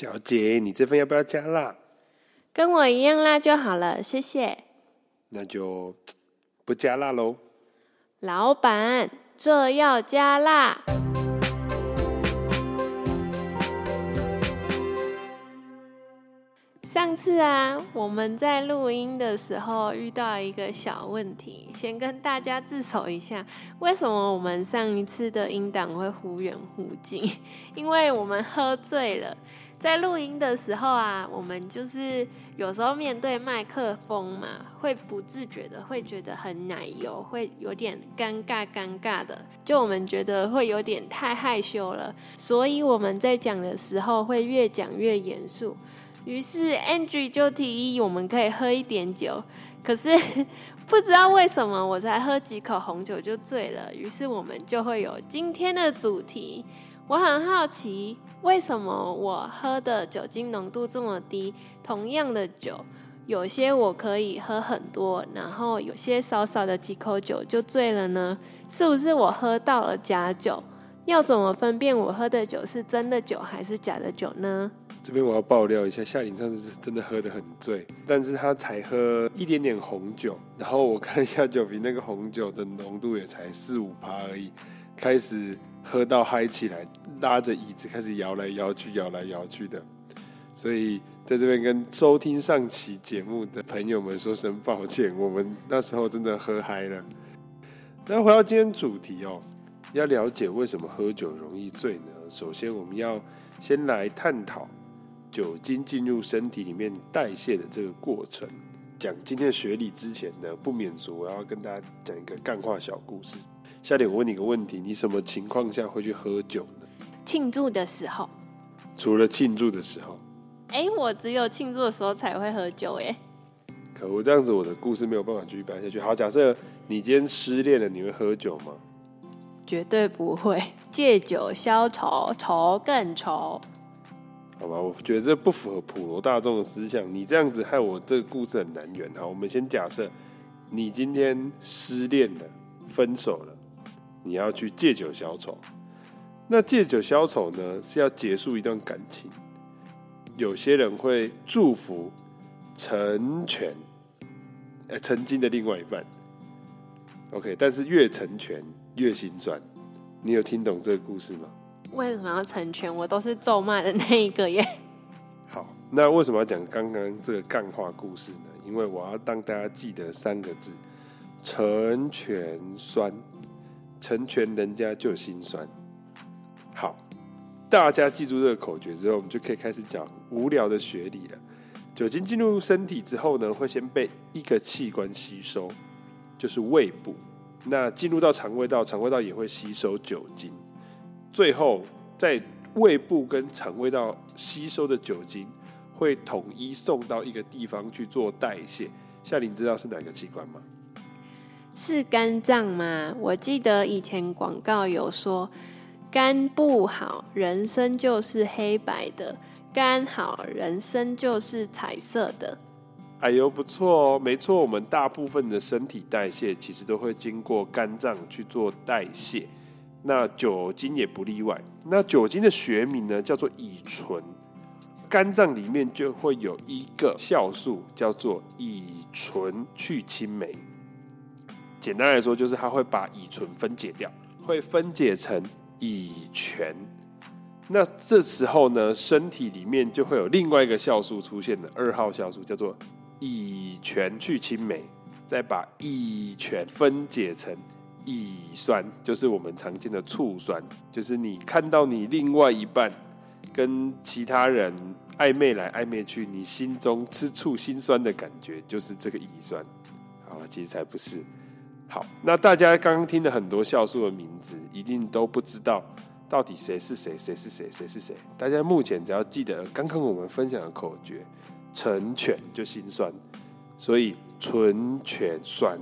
小姐，你这份要不要加辣？跟我一样辣就好了，谢谢。那就不加辣喽。老板，这要加辣。上次啊，我们在录音的时候遇到一个小问题，先跟大家自首一下。为什么我们上一次的音档会忽远忽近？因为我们喝醉了。在录音的时候啊，我们就是有时候面对麦克风嘛，会不自觉的会觉得很奶油，会有点尴尬尴尬的。就我们觉得会有点太害羞了，所以我们在讲的时候会越讲越严肃。于是 Angie 就提议我们可以喝一点酒，可是不知道为什么我才喝几口红酒就醉了。于是我们就会有今天的主题。我很好奇，为什么我喝的酒精浓度这么低？同样的酒，有些我可以喝很多，然后有些少少的几口酒就醉了呢？是不是我喝到了假酒？要怎么分辨我喝的酒是真的酒还是假的酒呢？这边我要爆料一下，夏玲上次是真的喝得很醉，但是他才喝一点点红酒，然后我看一下酒瓶，那个红酒的浓度也才四五趴而已，开始喝到嗨起来，拉着椅子开始摇来摇去，摇来摇去的，所以在这边跟收听上期节目的朋友们说声抱歉，我们那时候真的喝嗨了。那回到今天主题哦，要了解为什么喝酒容易醉呢？首先我们要先来探讨。酒精进入身体里面代谢的这个过程，讲今天学理之前呢，不免俗，我要跟大家讲一个干话小故事。夏天我问你个问题，你什么情况下会去喝酒呢？庆祝的时候。除了庆祝的时候。哎，我只有庆祝的时候才会喝酒哎。可我这样子，我的故事没有办法继续掰下去。好，假设你今天失恋了，你会喝酒吗？绝对不会，借酒消愁，愁更愁。好吧，我觉得这不符合普罗大众的思想。你这样子害我这个故事很难圆。好，我们先假设你今天失恋了，分手了，你要去借酒消愁。那借酒消愁呢，是要结束一段感情。有些人会祝福成全，哎，曾经的另外一半。OK，但是越成全越心酸。你有听懂这个故事吗？为什么要成全？我都是咒骂的那一个耶。好，那为什么要讲刚刚这个干话故事呢？因为我要让大家记得三个字：成全酸，成全人家就心酸。好，大家记住这个口诀之后，我们就可以开始讲无聊的学理了。酒精进入身体之后呢，会先被一个器官吸收，就是胃部。那进入到肠胃道，肠胃道也会吸收酒精。最后，在胃部跟肠胃道吸收的酒精，会统一送到一个地方去做代谢。夏琳知道是哪个器官吗？是肝脏吗？我记得以前广告有说，肝不好，人生就是黑白的；肝好，人生就是彩色的。哎呦，不错哦，没错，我们大部分的身体代谢其实都会经过肝脏去做代谢。那酒精也不例外。那酒精的学名呢，叫做乙醇。肝脏里面就会有一个酵素，叫做乙醇去氢酶。简单来说，就是它会把乙醇分解掉，会分解成乙醛。那这时候呢，身体里面就会有另外一个酵素出现了，二号酵素叫做乙醛去氢酶，再把乙醛分解成。乙酸就是我们常见的醋酸，就是你看到你另外一半跟其他人暧昧来暧昧去，你心中吃醋心酸的感觉，就是这个乙酸。好了，其实才不是。好，那大家刚刚听了很多酵素的名字，一定都不知道到底谁是谁，谁是谁，谁是谁。大家目前只要记得刚刚我们分享的口诀：成全就心酸，所以醇醛酸。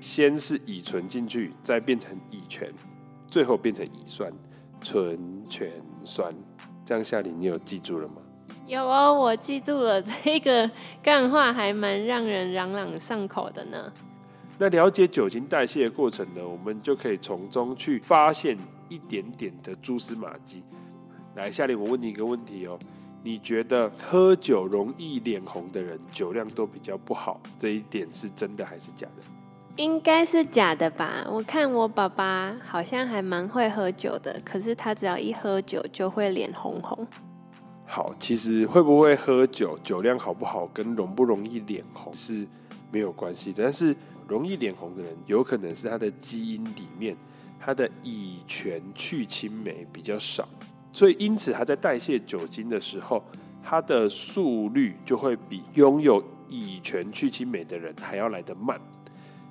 先是乙醇进去，再变成乙醛，最后变成乙酸，醇醛酸。这样夏琳，你有记住了吗？有哦，我记住了。这个干话还蛮让人朗朗上口的呢。那了解酒精代谢的过程呢，我们就可以从中去发现一点点的蛛丝马迹。来，夏琳，我问你一个问题哦：你觉得喝酒容易脸红的人酒量都比较不好，这一点是真的还是假的？应该是假的吧。我看我爸爸好像还蛮会喝酒的，可是他只要一喝酒就会脸红红。好，其实会不会喝酒、酒量好不好跟容不容易脸红是没有关系的。但是容易脸红的人，有可能是他的基因里面他的乙醛去氢酶比较少，所以因此他在代谢酒精的时候，他的速率就会比拥有乙醛去氢酶的人还要来得慢。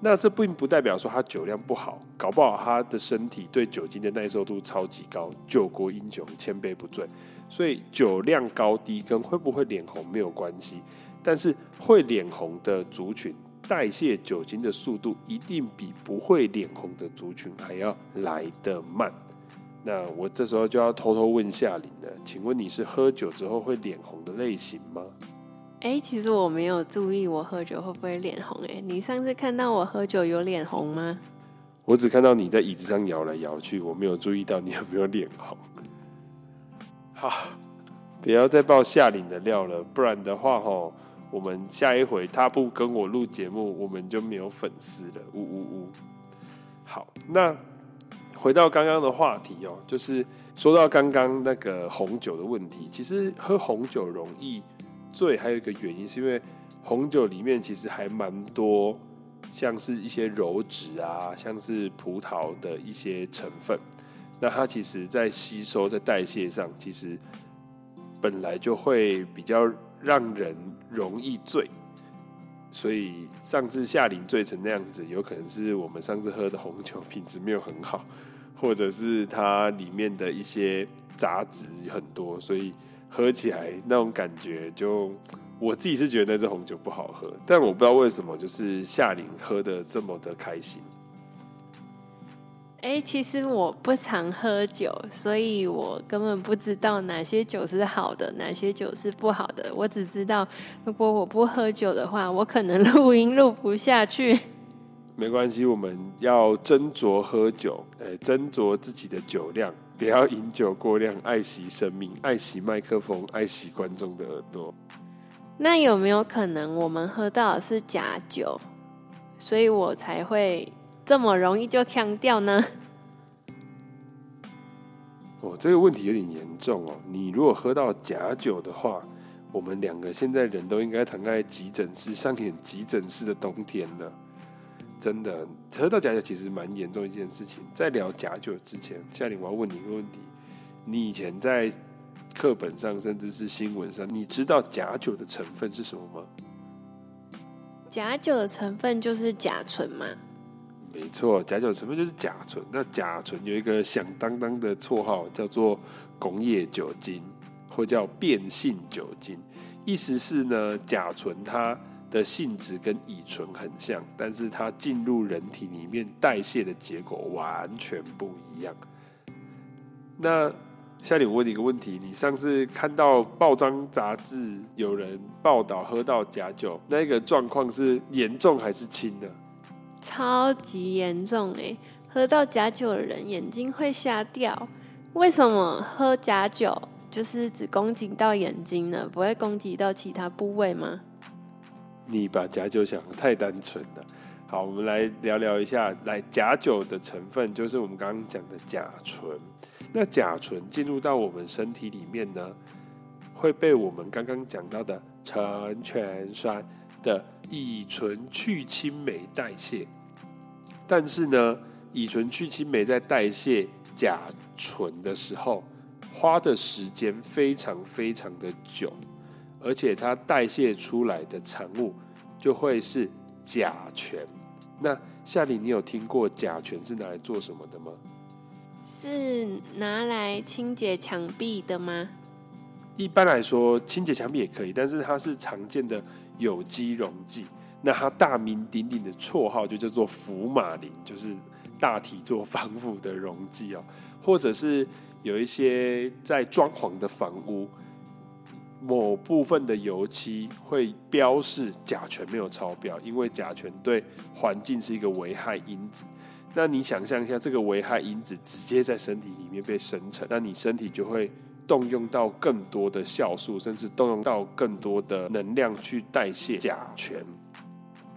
那这并不代表说他酒量不好，搞不好他的身体对酒精的耐受度超级高，救国英雄千杯不醉。所以酒量高低跟会不会脸红没有关系，但是会脸红的族群代谢酒精的速度一定比不会脸红的族群还要来得慢。那我这时候就要偷偷问夏琳了，请问你是喝酒之后会脸红的类型吗？哎，其实我没有注意我喝酒会不会脸红。哎，你上次看到我喝酒有脸红吗？我只看到你在椅子上摇来摇去，我没有注意到你有没有脸红。好，不要再爆夏琳的料了，不然的话，吼，我们下一回他不跟我录节目，我们就没有粉丝了。呜呜呜。好，那回到刚刚的话题哦，就是说到刚刚那个红酒的问题，其实喝红酒容易醉，还有一个原因是因为红酒里面其实还蛮多，像是一些鞣质啊，像是葡萄的一些成分。那它其实，在吸收、在代谢上，其实本来就会比较让人容易醉。所以上次夏琳醉成那样子，有可能是我们上次喝的红酒品质没有很好，或者是它里面的一些杂质很多，所以喝起来那种感觉就，我自己是觉得那支红酒不好喝。但我不知道为什么，就是夏琳喝的这么的开心。哎，其实我不常喝酒，所以我根本不知道哪些酒是好的，哪些酒是不好的。我只知道，如果我不喝酒的话，我可能录音录不下去。没关系，我们要斟酌喝酒，哎，斟酌自己的酒量，不要饮酒过量，爱惜生命，爱惜麦克风，爱惜观众的耳朵。那有没有可能我们喝到的是假酒，所以我才会？这么容易就呛掉呢？哦，这个问题有点严重哦。你如果喝到假酒的话，我们两个现在人都应该躺在急诊室上演急诊室的冬天了。真的，喝到假酒其实蛮严重一件事情。在聊假酒之前，夏玲，我要问你一个问题：你以前在课本上，甚至是新闻上，你知道假酒的成分是什么吗？假酒的成分就是甲醇嘛。没错，假酒成分就是甲醇。那甲醇有一个响当当的绰号，叫做工业酒精，或叫变性酒精。意思是呢，甲醇它的性质跟乙醇很像，但是它进入人体里面代谢的结果完全不一样。那夏琳，我问你一个问题：你上次看到报章杂志有人报道喝到假酒，那个状况是严重还是轻的？超级严重哎！喝到假酒的人眼睛会瞎掉。为什么喝假酒就是只攻击到眼睛呢？不会攻击到其他部位吗？你把假酒想得太单纯了。好，我们来聊聊一下，来假酒的成分就是我们刚刚讲的甲醇。那甲醇进入到我们身体里面呢，会被我们刚刚讲到的成醛酸的乙醇去氢酶代谢，但是呢，乙醇去青酶在代谢甲醇的时候，花的时间非常非常的久，而且它代谢出来的产物就会是甲醛。那夏琳，你有听过甲醛是拿来做什么的吗？是拿来清洁墙壁的吗？一般来说，清洁墙壁也可以，但是它是常见的有机溶剂。那它大名鼎鼎的绰号就叫做福马林，就是大体做防腐的溶剂哦。或者是有一些在装潢的房屋，某部分的油漆会标示甲醛没有超标，因为甲醛对环境是一个危害因子。那你想象一下，这个危害因子直接在身体里面被生成，那你身体就会动用到更多的酵素，甚至动用到更多的能量去代谢甲醛。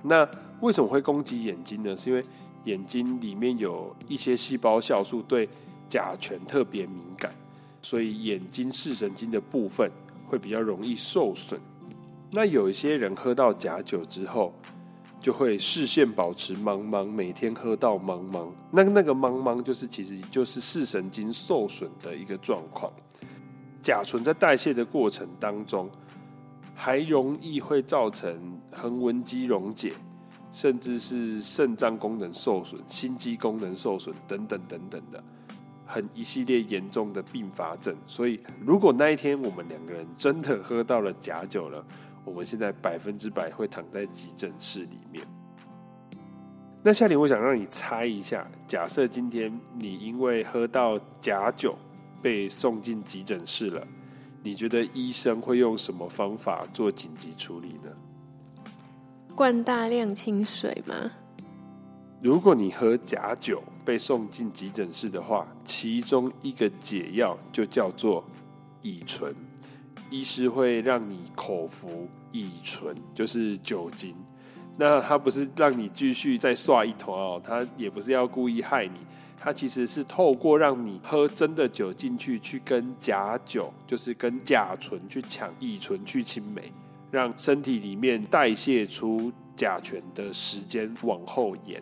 那为什么会攻击眼睛呢？是因为眼睛里面有一些细胞酵素对甲醛特别敏感，所以眼睛视神经的部分会比较容易受损。那有一些人喝到假酒之后，就会视线保持茫茫，每天喝到茫茫。那那个茫茫，就是其实就是视神经受损的一个状况。甲醇在代谢的过程当中，还容易会造成横纹肌溶解，甚至是肾脏功能受损、心肌功能受损等等等等的，很一系列严重的并发症。所以，如果那一天我们两个人真的喝到了假酒了，我们现在百分之百会躺在急诊室里面。那夏琳，我想让你猜一下，假设今天你因为喝到假酒被送进急诊室了，你觉得医生会用什么方法做紧急处理呢？灌大量清水吗？如果你喝假酒被送进急诊室的话，其中一个解药就叫做乙醇。医师会让你口服乙醇，就是酒精。那他不是让你继续再刷一坨哦，他也不是要故意害你，它其实是透过让你喝真的酒进去，去跟假酒，就是跟甲醇去抢乙醇去青梅，让身体里面代谢出甲醛的时间往后延。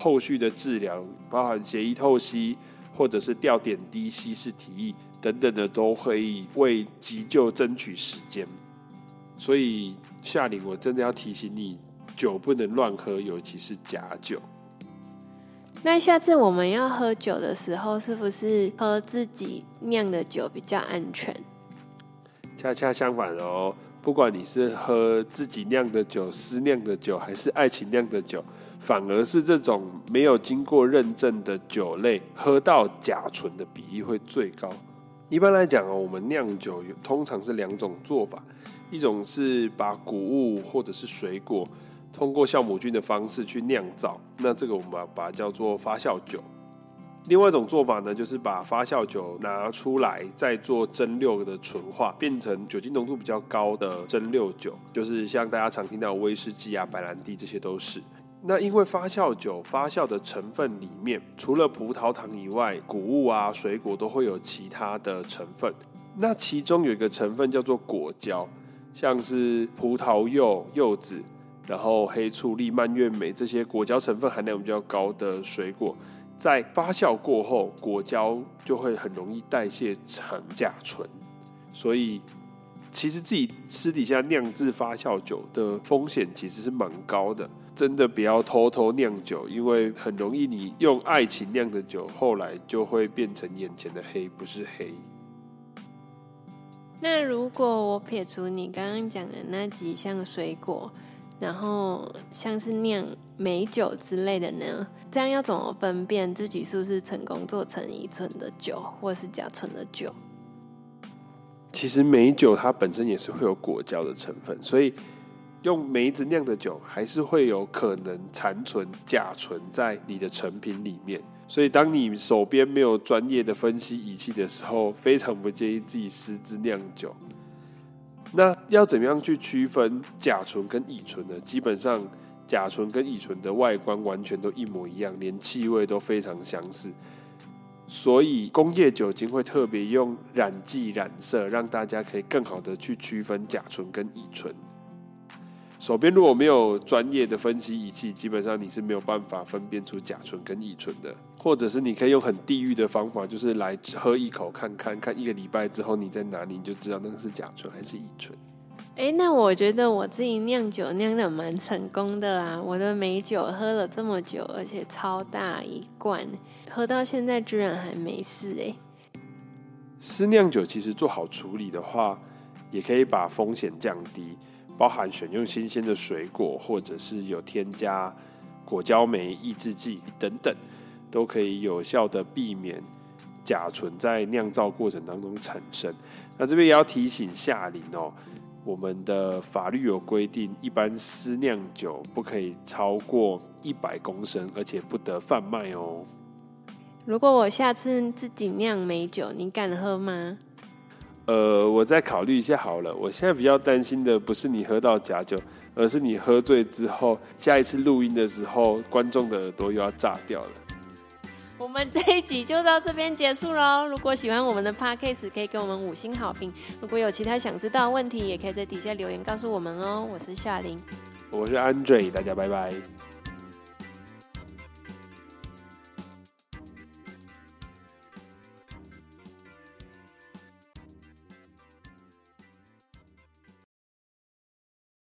后续的治疗包含血液透析，或者是吊点滴、稀释体液。等等的都可以为急救争取时间，所以夏琳，我真的要提醒你，酒不能乱喝，尤其是假酒。那下次我们要喝酒的时候，是不是喝自己酿的酒比较安全？恰恰相反哦，不管你是喝自己酿的酒、私酿的酒，还是爱情酿的酒，反而是这种没有经过认证的酒类，喝到甲醇的比例会最高。一般来讲哦，我们酿酒通常是两种做法，一种是把谷物或者是水果通过酵母菌的方式去酿造，那这个我们把把它叫做发酵酒。另外一种做法呢，就是把发酵酒拿出来再做蒸馏的纯化，变成酒精浓度比较高的蒸馏酒，就是像大家常听到威士忌啊、白兰地，这些都是。那因为发酵酒发酵的成分里面，除了葡萄糖以外，谷物啊、水果都会有其他的成分。那其中有一个成分叫做果胶，像是葡萄柚、柚子，然后黑醋栗、蔓越莓这些果胶成分含量比较高的水果，在发酵过后，果胶就会很容易代谢成甲醇。所以，其实自己私底下酿制发酵酒的风险其实是蛮高的。真的不要偷偷酿酒，因为很容易你用爱情酿的酒，后来就会变成眼前的黑，不是黑。那如果我撇除你刚刚讲的那几项水果，然后像是酿美酒之类的呢？这样要怎么分辨自己是不是成功做成乙醇的酒，或是甲醇的酒？其实美酒它本身也是会有果胶的成分，所以。用梅子酿的酒，还是会有可能残存甲醇在你的成品里面。所以，当你手边没有专业的分析仪器的时候，非常不建议自己私自酿酒。那要怎么样去区分甲醇跟乙醇呢？基本上，甲醇跟乙醇的外观完全都一模一样，连气味都非常相似。所以，工业酒精会特别用染剂染色，让大家可以更好的去区分甲醇跟乙醇。手边如果没有专业的分析仪器，基本上你是没有办法分辨出甲醇跟乙醇的。或者是你可以用很地狱的方法，就是来喝一口看看，看一个礼拜之后你在哪里，你就知道那个是甲醇还是乙醇。哎，那我觉得我自己酿酒酿的蛮成功的啊！我的美酒喝了这么久，而且超大一罐，喝到现在居然还没事哎。私酿酒其实做好处理的话，也可以把风险降低。包含选用新鲜的水果，或者是有添加果胶酶抑制剂等等，都可以有效的避免甲醇在酿造过程当中产生。那这边也要提醒夏琳哦，我们的法律有规定，一般私酿酒不可以超过一百公升，而且不得贩卖哦。如果我下次自己酿美酒，你敢喝吗？呃，我再考虑一下好了。我现在比较担心的不是你喝到假酒，而是你喝醉之后，下一次录音的时候，观众的耳朵又要炸掉了。我们这一集就到这边结束喽。如果喜欢我们的 Podcast，可以给我们五星好评。如果有其他想知道的问题，也可以在底下留言告诉我们哦。我是夏琳，我是 Andre，大家拜拜。